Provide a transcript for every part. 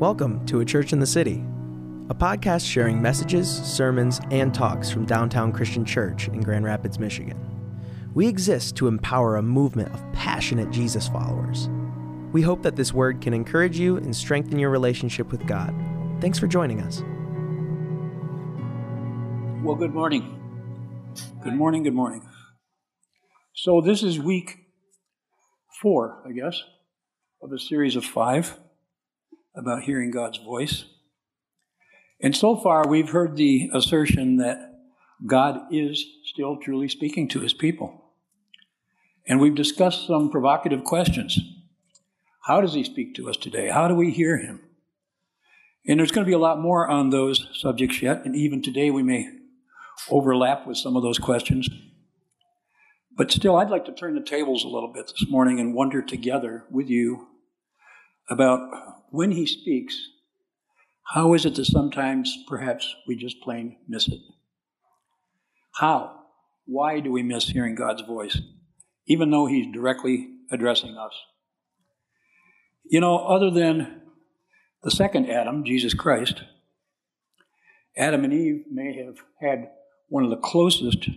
Welcome to A Church in the City, a podcast sharing messages, sermons, and talks from Downtown Christian Church in Grand Rapids, Michigan. We exist to empower a movement of passionate Jesus followers. We hope that this word can encourage you and strengthen your relationship with God. Thanks for joining us. Well, good morning. Good morning, good morning. So, this is week four, I guess, of a series of five about hearing God's voice. And so far, we've heard the assertion that God is still truly speaking to his people. And we've discussed some provocative questions. How does he speak to us today? How do we hear him? And there's going to be a lot more on those subjects yet, and even today we may overlap with some of those questions. But still, I'd like to turn the tables a little bit this morning and wonder together with you about when he speaks, how is it that sometimes perhaps we just plain miss it? How? Why do we miss hearing God's voice, even though he's directly addressing us? You know, other than the second Adam, Jesus Christ, Adam and Eve may have had one of the closest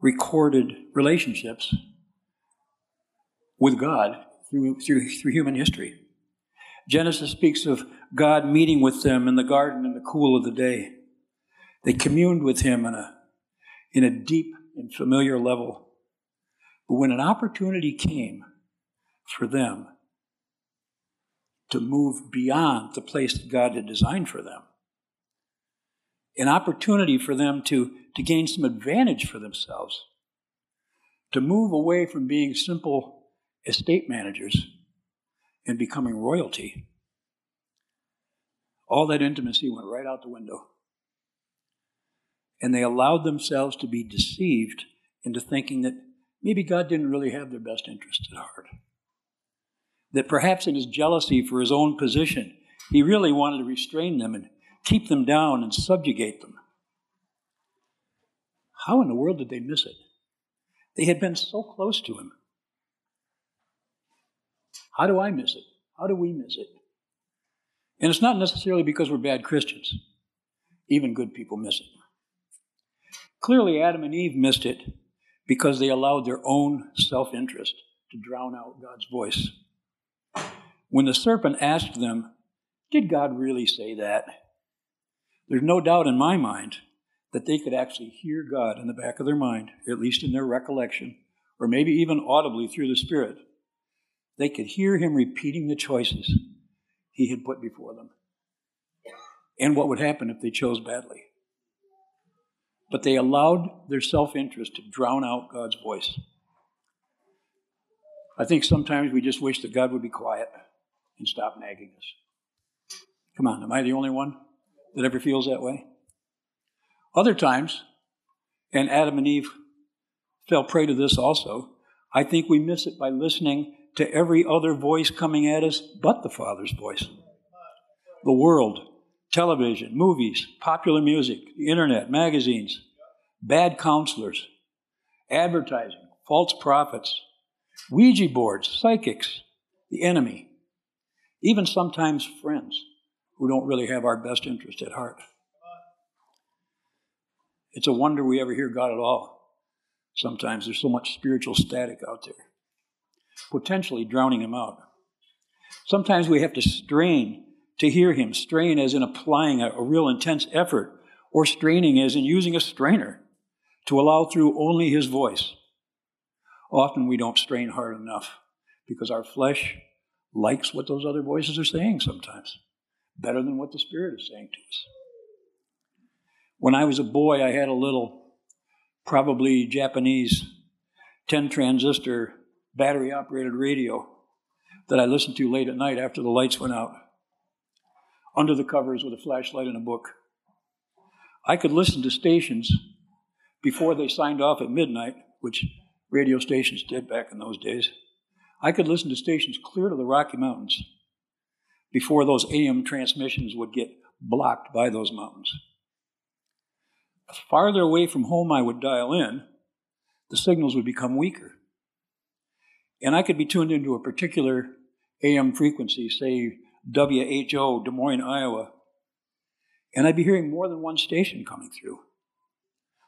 recorded relationships with God through, through, through human history. Genesis speaks of God meeting with them in the garden in the cool of the day. They communed with him in a, in a deep and familiar level. But when an opportunity came for them to move beyond the place that God had designed for them, an opportunity for them to, to gain some advantage for themselves, to move away from being simple estate managers and becoming royalty, all that intimacy went right out the window. And they allowed themselves to be deceived into thinking that maybe God didn't really have their best interest at heart. That perhaps in his jealousy for his own position, he really wanted to restrain them and keep them down and subjugate them. How in the world did they miss it? They had been so close to him. How do I miss it? How do we miss it? And it's not necessarily because we're bad Christians. Even good people miss it. Clearly, Adam and Eve missed it because they allowed their own self interest to drown out God's voice. When the serpent asked them, Did God really say that? There's no doubt in my mind that they could actually hear God in the back of their mind, at least in their recollection, or maybe even audibly through the Spirit. They could hear him repeating the choices he had put before them and what would happen if they chose badly. But they allowed their self interest to drown out God's voice. I think sometimes we just wish that God would be quiet and stop nagging us. Come on, am I the only one that ever feels that way? Other times, and Adam and Eve fell prey to this also, I think we miss it by listening to every other voice coming at us but the Father's voice. The world, television, movies, popular music, the internet, magazines, bad counselors, advertising, false prophets, Ouija boards, psychics, the enemy, even sometimes friends who don't really have our best interest at heart. It's a wonder we ever hear God at all. Sometimes there's so much spiritual static out there potentially drowning him out. Sometimes we have to strain to hear him, strain as in applying a, a real intense effort, or straining as in using a strainer to allow through only his voice. Often we don't strain hard enough because our flesh likes what those other voices are saying sometimes, better than what the Spirit is saying to us. When I was a boy, I had a little, probably Japanese 10 transistor battery operated radio that I listened to late at night after the lights went out, under the covers with a flashlight and a book. I could listen to stations before they signed off at midnight, which radio stations did back in those days. I could listen to stations clear to the Rocky Mountains before those AM transmissions would get blocked by those mountains. The farther away from home I would dial in, the signals would become weaker. And I could be tuned into a particular AM frequency, say WHO, Des Moines, Iowa, and I'd be hearing more than one station coming through,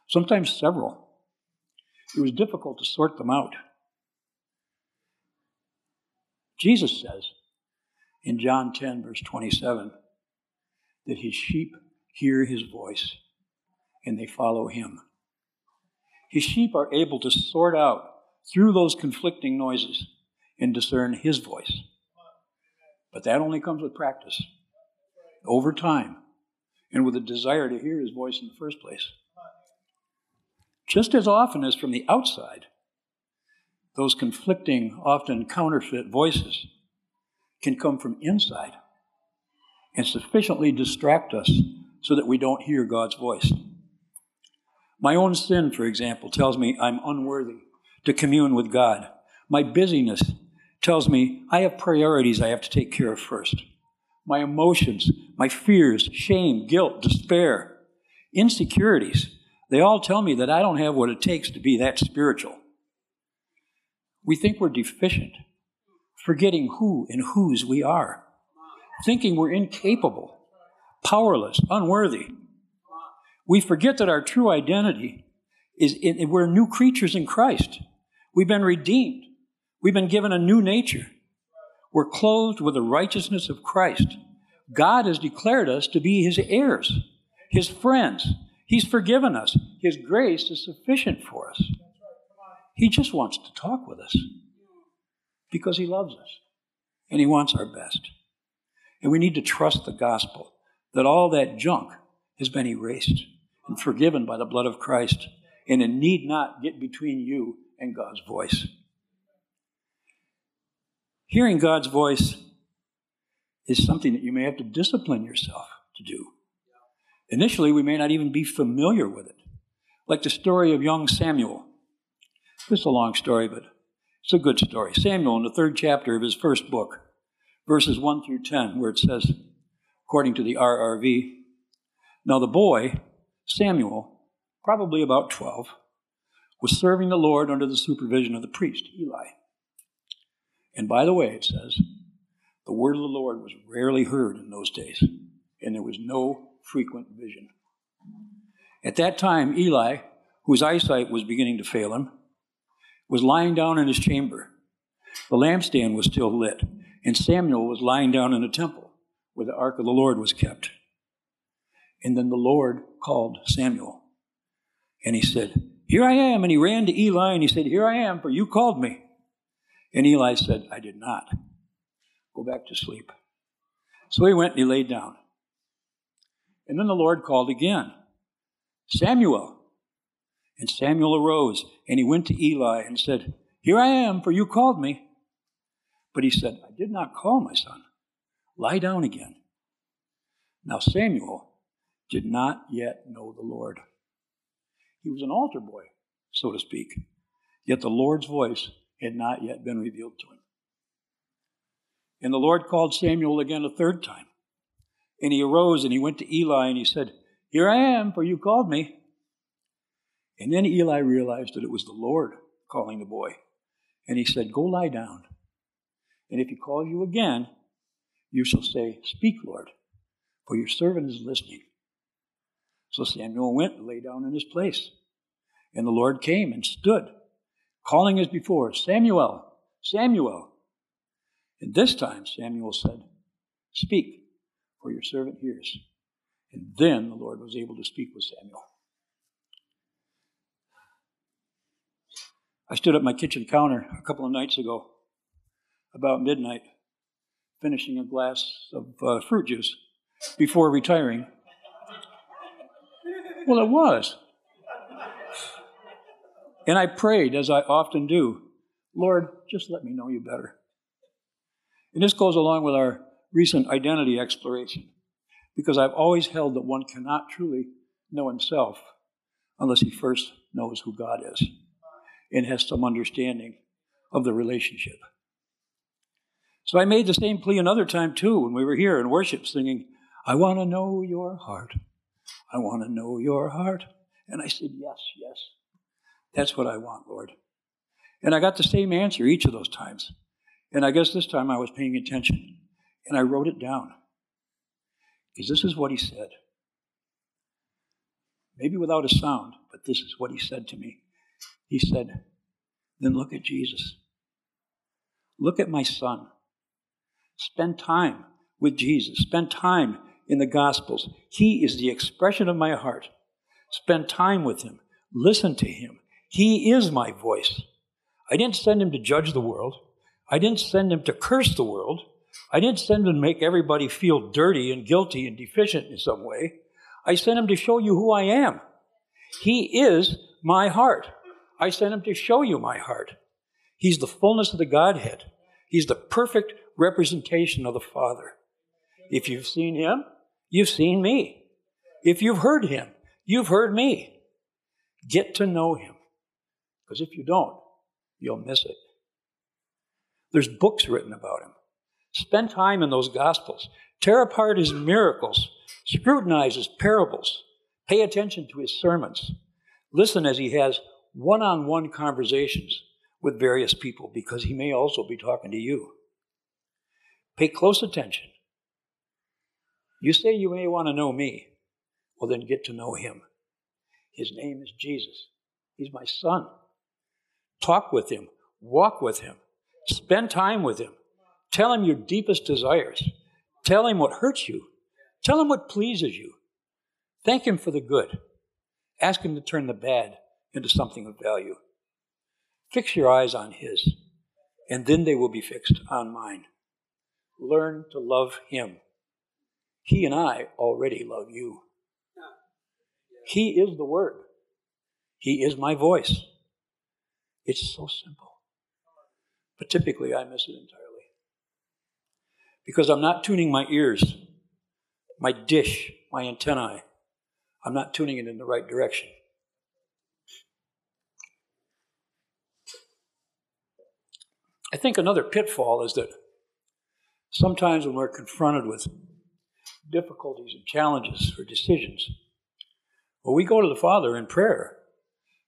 sometimes several. It was difficult to sort them out. Jesus says in John 10, verse 27, that his sheep hear his voice and they follow him. His sheep are able to sort out through those conflicting noises and discern his voice. But that only comes with practice, over time, and with a desire to hear his voice in the first place. Just as often as from the outside, those conflicting, often counterfeit voices can come from inside and sufficiently distract us so that we don't hear God's voice. My own sin, for example, tells me I'm unworthy to commune with God. My busyness tells me I have priorities I have to take care of first. My emotions, my fears, shame, guilt, despair, insecurities, they all tell me that I don't have what it takes to be that spiritual. We think we're deficient, forgetting who and whose we are, thinking we're incapable, powerless, unworthy. We forget that our true identity is in, we're new creatures in Christ. We've been redeemed. We've been given a new nature. We're clothed with the righteousness of Christ. God has declared us to be his heirs, his friends. He's forgiven us. His grace is sufficient for us. He just wants to talk with us because He loves us and He wants our best. And we need to trust the gospel that all that junk has been erased and forgiven by the blood of Christ, and it need not get between you and God's voice. Hearing God's voice is something that you may have to discipline yourself to do. Initially, we may not even be familiar with it. Like the story of young Samuel. This is a long story, but it's a good story. Samuel, in the third chapter of his first book, verses 1 through 10, where it says, according to the RRV, Now the boy, Samuel, probably about 12, was serving the Lord under the supervision of the priest, Eli. And by the way, it says, the word of the Lord was rarely heard in those days, and there was no frequent vision. At that time, Eli, whose eyesight was beginning to fail him, was lying down in his chamber. The lampstand was still lit, and Samuel was lying down in the temple where the ark of the Lord was kept. And then the Lord called Samuel. And he said, Here I am. And he ran to Eli and he said, Here I am, for you called me. And Eli said, I did not. Go back to sleep. So he went and he laid down. And then the Lord called again Samuel. And Samuel arose and he went to Eli and said, Here I am, for you called me. But he said, I did not call my son. Lie down again. Now Samuel did not yet know the Lord. He was an altar boy, so to speak. Yet the Lord's voice had not yet been revealed to him. And the Lord called Samuel again a third time. And he arose and he went to Eli and he said, Here I am, for you called me. And then Eli realized that it was the Lord calling the boy. And he said, Go lie down. And if he calls you again, you shall say, Speak, Lord, for your servant is listening. So Samuel went and lay down in his place. And the Lord came and stood, calling as before, Samuel, Samuel. And this time Samuel said, Speak, for your servant hears. And then the Lord was able to speak with Samuel. I stood at my kitchen counter a couple of nights ago, about midnight, finishing a glass of uh, fruit juice before retiring. Well, it was. And I prayed, as I often do, Lord, just let me know you better. And this goes along with our recent identity exploration, because I've always held that one cannot truly know himself unless he first knows who God is and has some understanding of the relationship. So I made the same plea another time too when we were here in worship singing, I want to know your heart. I want to know your heart. And I said, Yes, yes. That's what I want, Lord. And I got the same answer each of those times. And I guess this time I was paying attention. And I wrote it down. Because this is what he said. Maybe without a sound, but this is what he said to me. He said, Then look at Jesus. Look at my son. Spend time with Jesus. Spend time in the Gospels. He is the expression of my heart. Spend time with him. Listen to him. He is my voice. I didn't send him to judge the world. I didn't send him to curse the world. I didn't send him to make everybody feel dirty and guilty and deficient in some way. I sent him to show you who I am. He is my heart. I sent him to show you my heart. He's the fullness of the Godhead. He's the perfect representation of the Father. If you've seen him, you've seen me. If you've heard him, you've heard me. Get to know him. Because if you don't, you'll miss it. There's books written about him. Spend time in those Gospels. Tear apart his miracles. Scrutinize his parables. Pay attention to his sermons. Listen as he has one on one conversations with various people because he may also be talking to you. Pay close attention. You say you may want to know me. Well, then get to know him. His name is Jesus. He's my son. Talk with him, walk with him, spend time with him. Tell him your deepest desires. Tell him what hurts you. Tell him what pleases you. Thank him for the good. Ask him to turn the bad into something of value. Fix your eyes on His, and then they will be fixed on mine. Learn to love Him. He and I already love you. He is the Word, He is my voice. It's so simple. But typically I miss it entirely. Because I'm not tuning my ears, my dish, my antennae. I'm not tuning it in the right direction. I think another pitfall is that sometimes when we're confronted with difficulties and challenges or decisions, well, we go to the Father in prayer,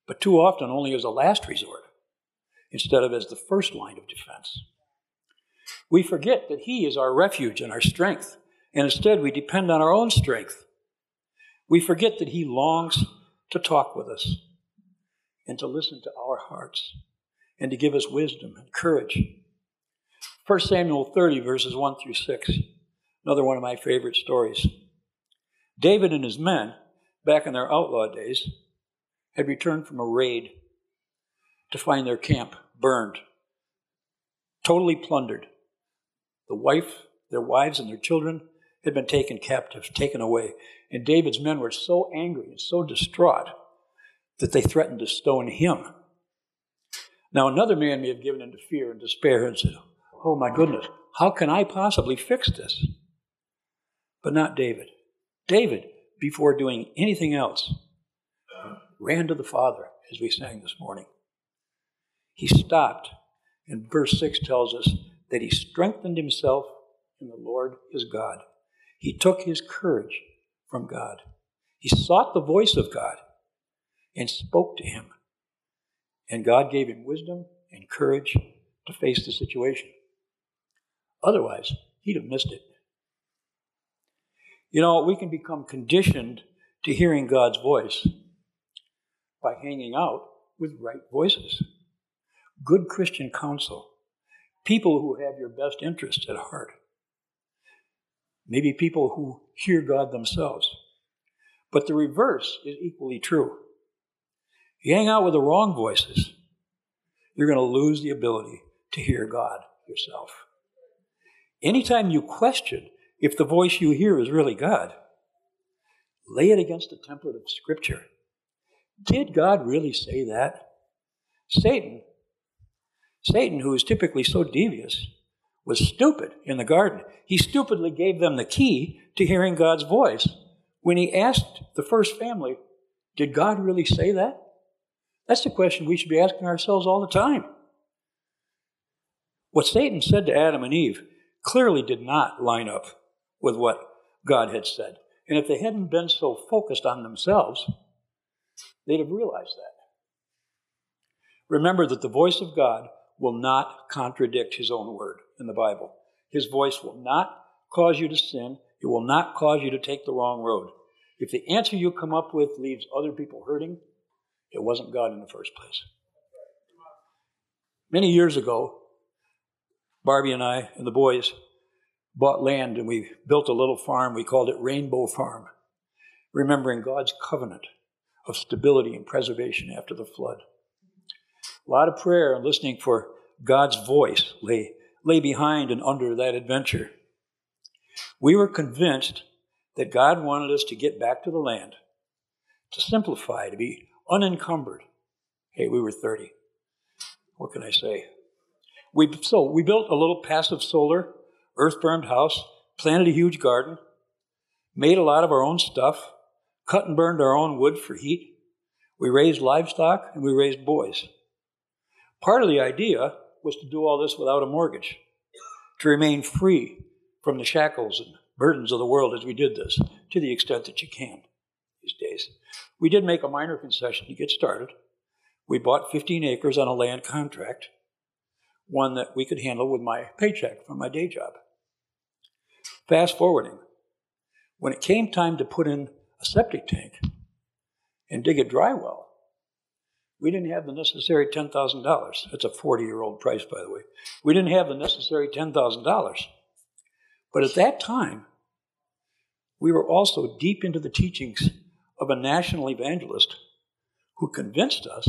but too often only as a last resort instead of as the first line of defense. We forget that He is our refuge and our strength, and instead we depend on our own strength. We forget that He longs to talk with us and to listen to our hearts and to give us wisdom and courage. 1 Samuel 30, verses 1 through 6, another one of my favorite stories. David and his men, back in their outlaw days, had returned from a raid to find their camp burned, totally plundered. The wife, their wives, and their children had been taken captive, taken away. And David's men were so angry and so distraught that they threatened to stone him now, another man may have given into fear and despair and said, Oh my goodness, how can I possibly fix this? But not David. David, before doing anything else, ran to the Father, as we sang this morning. He stopped, and verse 6 tells us that he strengthened himself in the Lord his God. He took his courage from God. He sought the voice of God and spoke to him. And God gave him wisdom and courage to face the situation. Otherwise, he'd have missed it. You know, we can become conditioned to hearing God's voice by hanging out with right voices, good Christian counsel, people who have your best interests at heart, maybe people who hear God themselves. But the reverse is equally true. You hang out with the wrong voices, you're going to lose the ability to hear God yourself. Anytime you question if the voice you hear is really God, lay it against the template of Scripture. Did God really say that? Satan, Satan, who is typically so devious, was stupid in the garden. He stupidly gave them the key to hearing God's voice when he asked the first family, Did God really say that? That's the question we should be asking ourselves all the time. What Satan said to Adam and Eve clearly did not line up with what God had said. And if they hadn't been so focused on themselves, they'd have realized that. Remember that the voice of God will not contradict his own word in the Bible. His voice will not cause you to sin. It will not cause you to take the wrong road. If the answer you come up with leaves other people hurting, it wasn't God in the first place. Many years ago, Barbie and I and the boys bought land and we built a little farm. We called it Rainbow Farm, remembering God's covenant of stability and preservation after the flood. A lot of prayer and listening for God's voice lay, lay behind and under that adventure. We were convinced that God wanted us to get back to the land, to simplify, to be unencumbered. Hey, we were 30. What can I say? We, so we built a little passive solar, earth bermed house, planted a huge garden, made a lot of our own stuff, cut and burned our own wood for heat. We raised livestock and we raised boys. Part of the idea was to do all this without a mortgage, to remain free from the shackles and burdens of the world as we did this, to the extent that you can these days. We did make a minor concession to get started. We bought 15 acres on a land contract, one that we could handle with my paycheck from my day job. Fast forwarding, when it came time to put in a septic tank and dig a dry well, we didn't have the necessary $10,000. That's a 40 year old price, by the way. We didn't have the necessary $10,000. But at that time, we were also deep into the teachings of a national evangelist who convinced us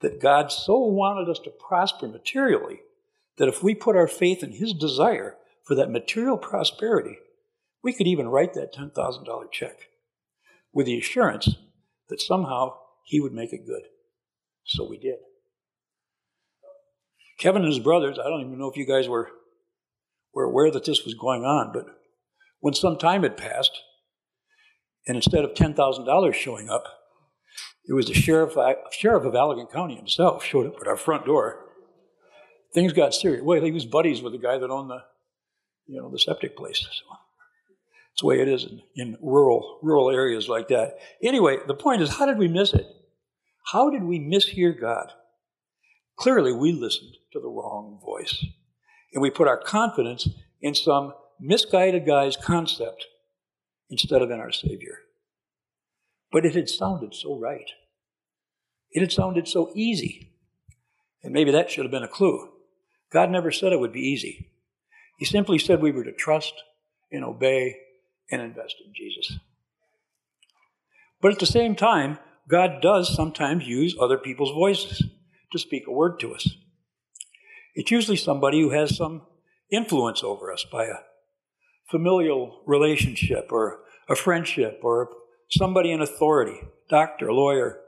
that God so wanted us to prosper materially that if we put our faith in His desire for that material prosperity, we could even write that $10,000 check with the assurance that somehow He would make it good. So we did. Kevin and his brothers, I don't even know if you guys were, were aware that this was going on, but when some time had passed, and instead of $10,000 showing up, it was the sheriff, sheriff of Allegan County himself showed up at our front door. Things got serious. Well, he was buddies with the guy that owned the, you know, the septic place. So it's the way it is in, in rural rural areas like that. Anyway, the point is, how did we miss it? How did we mishear God? Clearly, we listened to the wrong voice, and we put our confidence in some misguided guy's concept instead of in our Savior. But it had sounded so right. It had sounded so easy. And maybe that should have been a clue. God never said it would be easy. He simply said we were to trust and obey and invest in Jesus. But at the same time, God does sometimes use other people's voices to speak a word to us. It's usually somebody who has some influence over us by a familial relationship or a friendship or somebody in authority, doctor, lawyer,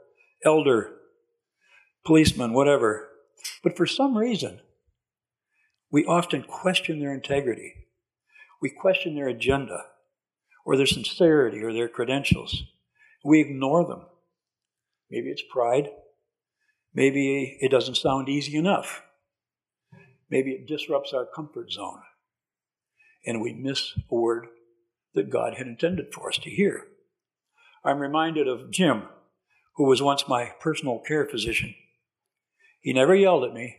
elder, policeman, whatever. But for some reason, we often question their integrity. We question their agenda or their sincerity or their credentials. We ignore them. Maybe it's pride. Maybe it doesn't sound easy enough. Maybe it disrupts our comfort zone. And we miss a word that God had intended for us to hear. I'm reminded of Jim, who was once my personal care physician. He never yelled at me,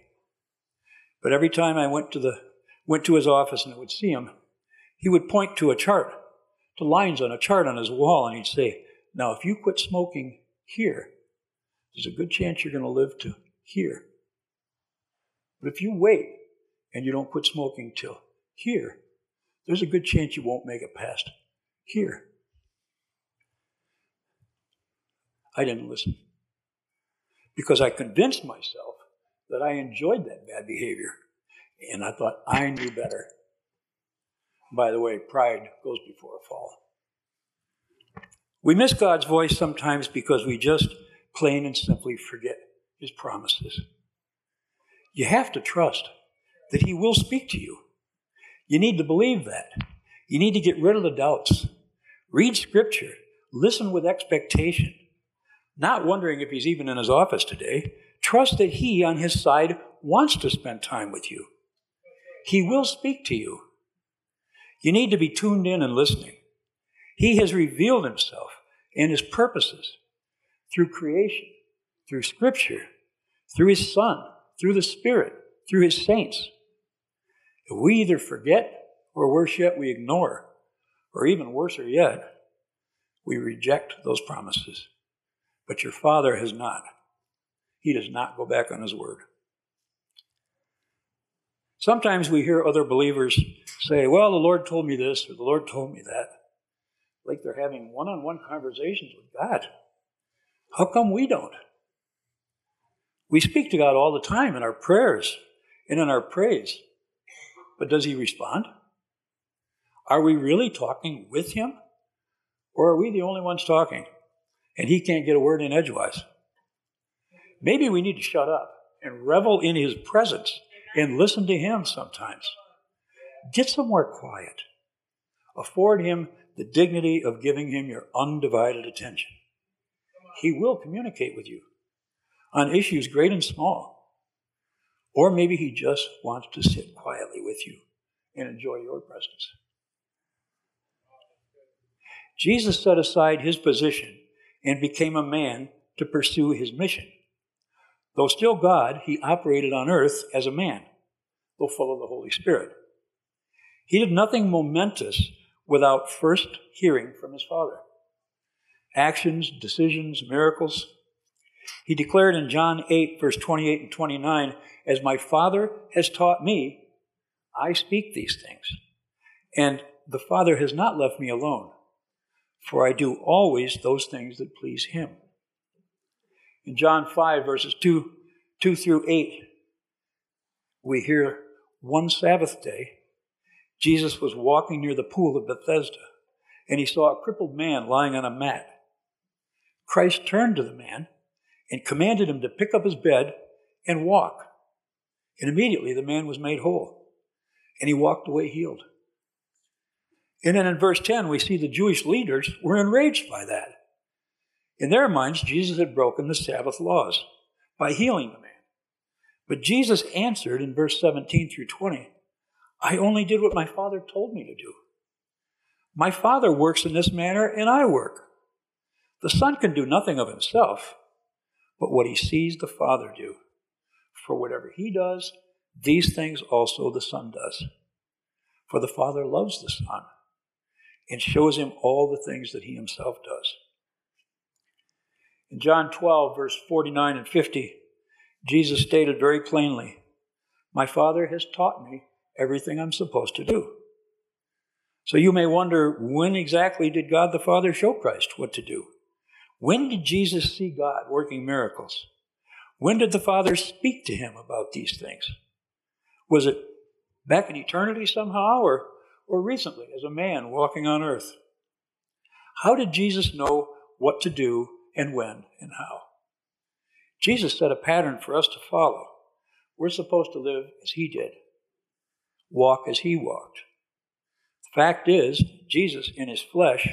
but every time I went to the went to his office and I would see him, he would point to a chart, to lines on a chart on his wall, and he'd say, "Now, if you quit smoking here, there's a good chance you're going to live to here. But if you wait and you don't quit smoking till here, there's a good chance you won't make it past here." I didn't listen because I convinced myself that I enjoyed that bad behavior. And I thought I knew better. By the way, pride goes before a fall. We miss God's voice sometimes because we just plain and simply forget his promises. You have to trust that he will speak to you. You need to believe that. You need to get rid of the doubts. Read scripture. Listen with expectation not wondering if he's even in his office today. Trust that he, on his side, wants to spend time with you. He will speak to you. You need to be tuned in and listening. He has revealed himself and his purposes through creation, through scripture, through his son, through the spirit, through his saints. If we either forget Or worse yet, we ignore. Or even worser yet, we reject those promises. But your Father has not. He does not go back on His word. Sometimes we hear other believers say, Well, the Lord told me this, or the Lord told me that. Like they're having one on one conversations with God. How come we don't? We speak to God all the time in our prayers and in our praise. But does He respond? Are we really talking with Him? Or are we the only ones talking and He can't get a word in edgewise? Maybe we need to shut up and revel in His presence and listen to Him sometimes. Get somewhere quiet. Afford Him the dignity of giving Him your undivided attention. He will communicate with you on issues great and small. Or maybe He just wants to sit quietly with you and enjoy your presence. Jesus set aside his position and became a man to pursue his mission. Though still God, he operated on earth as a man, though full of the Holy Spirit. He did nothing momentous without first hearing from his Father. Actions, decisions, miracles. He declared in John 8, verse 28 and 29, As my Father has taught me, I speak these things. And the Father has not left me alone, for I do always those things that please him. In John 5, verses 2, 2 through 8, we hear one Sabbath day, Jesus was walking near the pool of Bethesda, and he saw a crippled man lying on a mat. Christ turned to the man and commanded him to pick up his bed and walk. And immediately the man was made whole, and he walked away healed. And then in verse 10, we see the Jewish leaders were enraged by that. In their minds, Jesus had broken the Sabbath laws by healing the man. But Jesus answered in verse 17 through 20 I only did what my Father told me to do. My Father works in this manner, and I work. The Son can do nothing of himself, but what he sees the Father do. For whatever he does, these things also the Son does. For the Father loves the Son and shows him all the things that he himself does. In John 12, verse 49 and 50, Jesus stated very plainly, My Father has taught me everything I'm supposed to do. So you may wonder, when exactly did God the Father show Christ what to do? When did Jesus see God working miracles? When did the Father speak to him about these things? Was it back in eternity somehow, or or recently as a man walking on earth? How did Jesus know what to do and when and how? Jesus set a pattern for us to follow. We're supposed to live as he did, walk as he walked. The fact is, Jesus in his flesh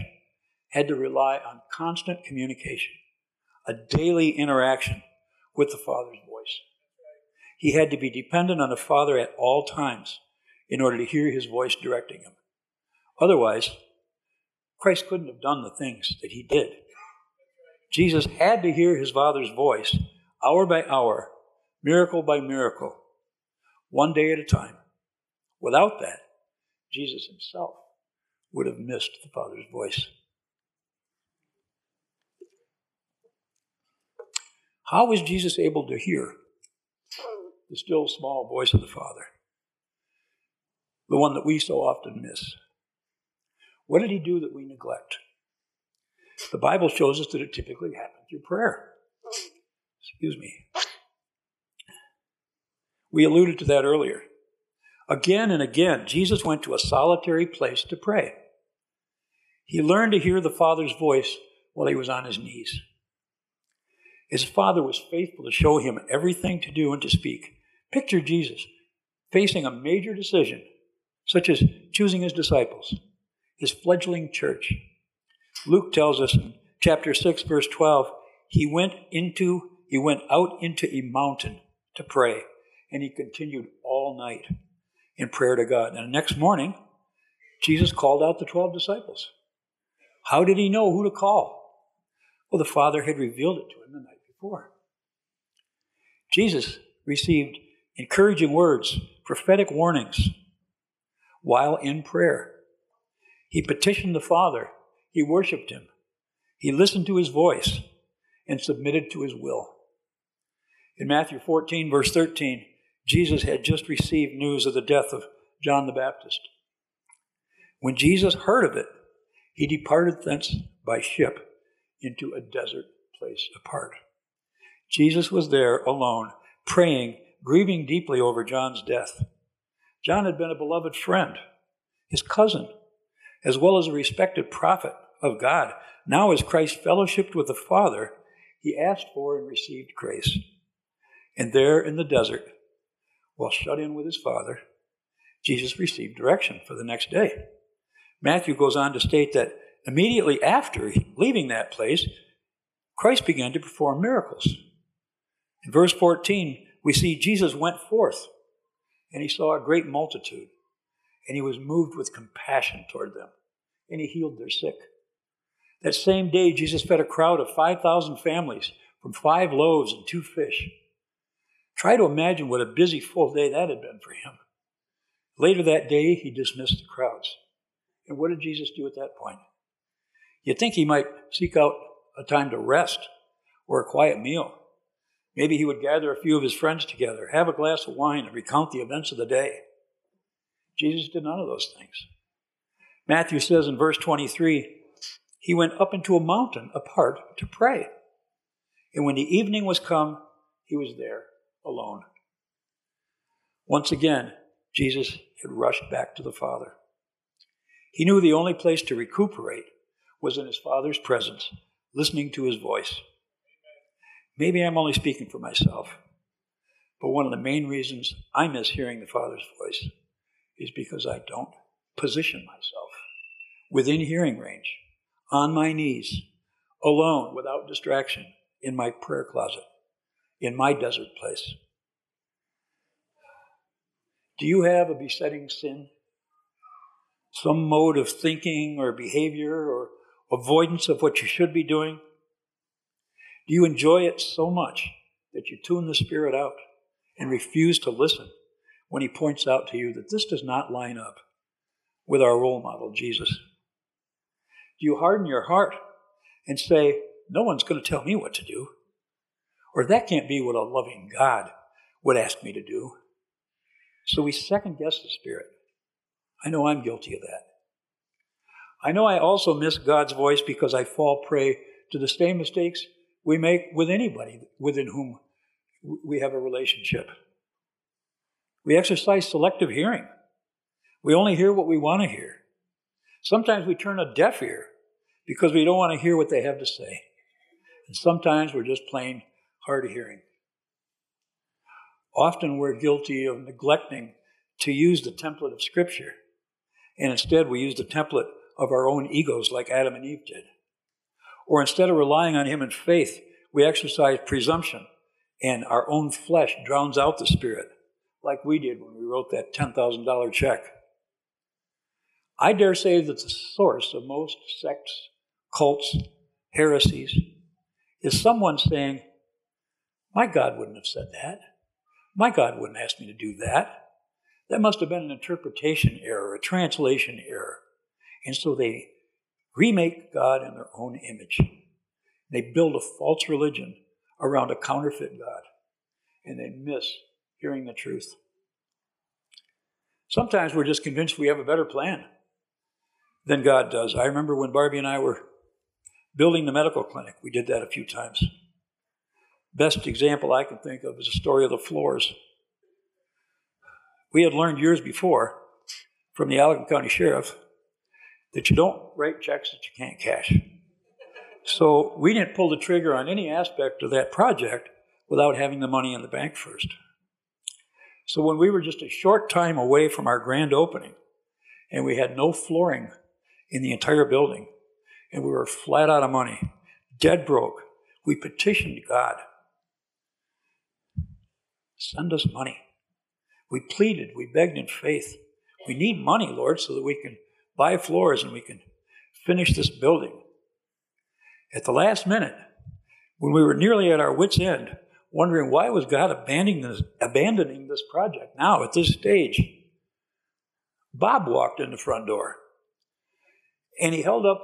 had to rely on constant communication, a daily interaction with the Father's voice. He had to be dependent on the Father at all times in order to hear his voice directing him. Otherwise, Christ couldn't have done the things that he did. Jesus had to hear his Father's voice hour by hour, miracle by miracle, one day at a time. Without that, Jesus himself would have missed the Father's voice. How was Jesus able to hear the still small voice of the Father? the one that we so often miss. What did he do that we neglect? The Bible shows us that it typically happens through prayer. Excuse me. We alluded to that earlier. Again and again, Jesus went to a solitary place to pray. He learned to hear the Father's voice while he was on his knees. His Father was faithful to show him everything to do and to speak. Picture Jesus facing a major decision such as choosing his disciples, his fledgling church. Luke tells us in chapter 6, verse 12, he went into he went out into a mountain to pray, and he continued all night in prayer to God. And the next morning, Jesus called out the 12 disciples. How did he know who to call? Well, the Father had revealed it to him the night before. Jesus received encouraging words, prophetic warnings, while in prayer. He petitioned the Father, he worshiped him, he listened to his voice, and submitted to his will. In Matthew 14, verse 13, Jesus had just received news of the death of John the Baptist. When Jesus heard of it, he departed thence by ship into a desert place apart. Jesus was there alone, praying, grieving deeply over John's death. John had been a beloved friend, his cousin, as well as a respected prophet of God. Now, as Christ fellowshipped with the Father, he asked for and received grace. And there in the desert, while shut in with his Father, Jesus received direction for the next day. Matthew goes on to state that immediately after leaving that place, Christ began to perform miracles. In verse 14, we see Jesus went forth and he saw a great multitude and he was moved with compassion toward them and he healed their sick. That same day, Jesus fed a crowd of 5,000 families from five loaves and two fish. Try to imagine what a busy, full day that had been for him. Later that day, he dismissed the crowds. And what did Jesus do at that point? You'd think he might seek out a time to rest or a quiet meal. Maybe he would gather a few of his friends together, have a glass of wine, and recount the events of the day. Jesus did none of those things. Matthew says in verse 23 he went up into a mountain apart to pray. And when the evening was come, he was there alone. Once again, Jesus had rushed back to the Father. He knew the only place to recuperate was in his Father's presence, listening to his voice. Maybe I'm only speaking for myself, but one of the main reasons I miss hearing the Father's voice is because I don't position myself within hearing range, on my knees, alone, without distraction, in my prayer closet, in my desert place. Do you have a besetting sin? Some mode of thinking or behavior or avoidance of what you should be doing? Do you enjoy it so much that you tune the Spirit out and refuse to listen when He points out to you that this does not line up with our role model, Jesus? Do you harden your heart and say, No one's going to tell me what to do? Or that can't be what a loving God would ask me to do. So we second guess the Spirit. I know I'm guilty of that. I know I also miss God's voice because I fall prey to the same mistakes we make with anybody within whom we have a relationship. We exercise selective hearing. We only hear what we want to hear. Sometimes we turn a deaf ear because we don't want to hear what they have to say. And sometimes we're just plain hard of hearing. Often we're guilty of neglecting to use the template of Scripture, and instead we use the template of our own egos like Adam and Eve did. Or instead of relying on Him in faith, we exercise presumption, and our own flesh drowns out the Spirit, like we did when we wrote that $10,000 check. I dare say that the source of most sects, cults, heresies is someone saying, My God wouldn't have said that. My God wouldn't ask me to do that. That must have been an interpretation error, a translation error. And so they remake God in their own image. They build a false religion around a counterfeit God. And they miss hearing the truth. Sometimes we're just convinced we have a better plan than God does. I remember when Barbie and I were building the medical clinic, we did that a few times. Best example I can think of is the story of the floors. We had learned years before from the Allegan County Sheriff that you don't write checks that you can't cash. So we didn't pull the trigger on any aspect of that project without having the money in the bank first. So when we were just a short time away from our grand opening and we had no flooring in the entire building and we were flat out of money, dead broke, we petitioned God Send us money. We pleaded, we begged in faith. We need money, Lord, so that we can buy floors and we can finish this building. At the last minute, when we were nearly at our wits' end, wondering why was God abandoning this, abandoning this project now at this stage, Bob walked in the front door and he held up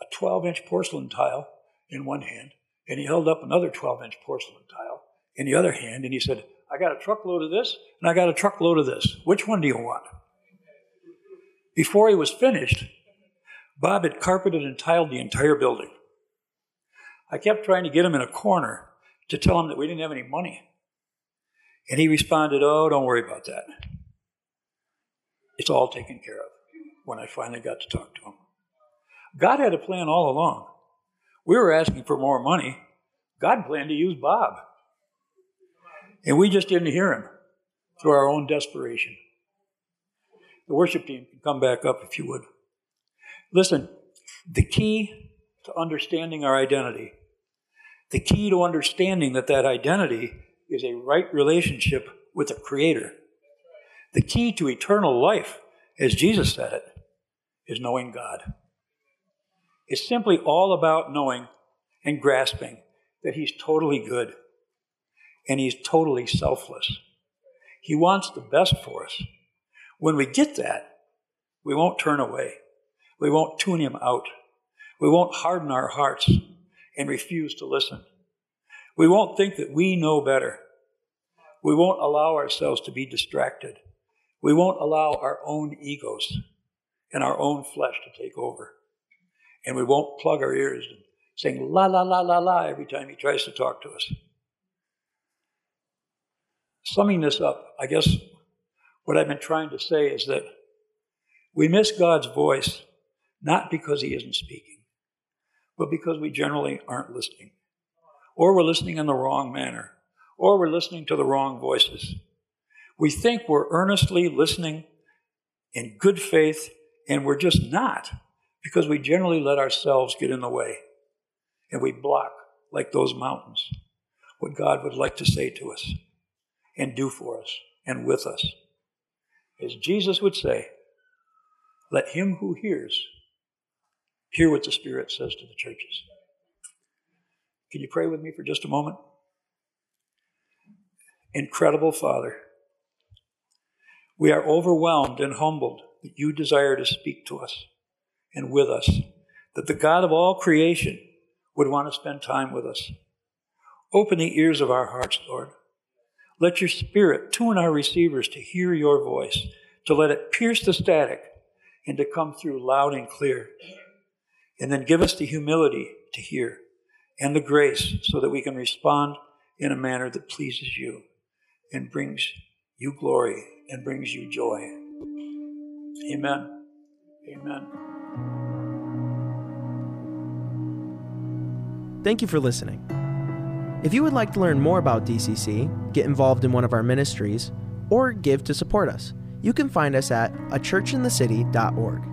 a 12 inch porcelain tile in one hand and he held up another 12 inch porcelain tile in the other hand and he said, I got a truckload of this and I got a truckload of this. Which one do you want? Before he was finished, Bob had carpeted and tiled the entire building. I kept trying to get him in a corner to tell him that we didn't have any money. And he responded, Oh, don't worry about that. It's all taken care of when I finally got to talk to him. God had a plan all along. We were asking for more money. God planned to use Bob. And we just didn't hear him through our own desperation. The worship team can come back up if you would. Listen, the key to understanding our identity, the key to understanding that that identity is a right relationship with the Creator, the key to eternal life, as Jesus said it, is knowing God. It's simply all about knowing and grasping that He's totally good and He's totally selfless. He wants the best for us. When we get that, we won't turn away. We won't tune Him out. We won't harden our hearts and refuse to listen. We won't think that we know better. We won't allow ourselves to be distracted. We won't allow our own egos and our own flesh to take over. And we won't plug our ears and saying la la la la la every time he tries to talk to us. Summing this up, I guess what I've been trying to say is that we miss God's voice not because he isn't speaking, but because we generally aren't listening. Or we're listening in the wrong manner, or we're listening to the wrong voices. We think we're earnestly listening in good faith, and we're just not because we generally let ourselves get in the way and we block, like those mountains, what God would like to say to us and do for us and with us. As Jesus would say, let him who hears hear what the Spirit says to the churches. Can you pray with me for just a moment? Incredible Father, we are overwhelmed and humbled that you desire to speak to us and with us, that the God of all creation would want to spend time with us. Open the ears of our hearts, Lord. Let your spirit tune our receivers to hear your voice, to let it pierce the static and to come through loud and clear. And then give us the humility to hear and the grace so that we can respond in a manner that pleases you and brings you glory and brings you joy. Amen. Amen. Thank you for listening. If you would like to learn more about DCC, get involved in one of our ministries, or give to support us, you can find us at achurchinthecity.org.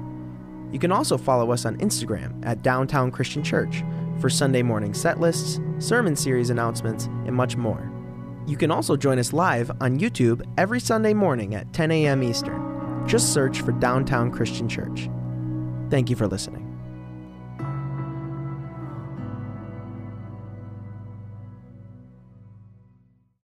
You can also follow us on Instagram at Downtown Christian Church for Sunday morning set lists, sermon series announcements, and much more. You can also join us live on YouTube every Sunday morning at 10 a.m. Eastern. Just search for Downtown Christian Church. Thank you for listening.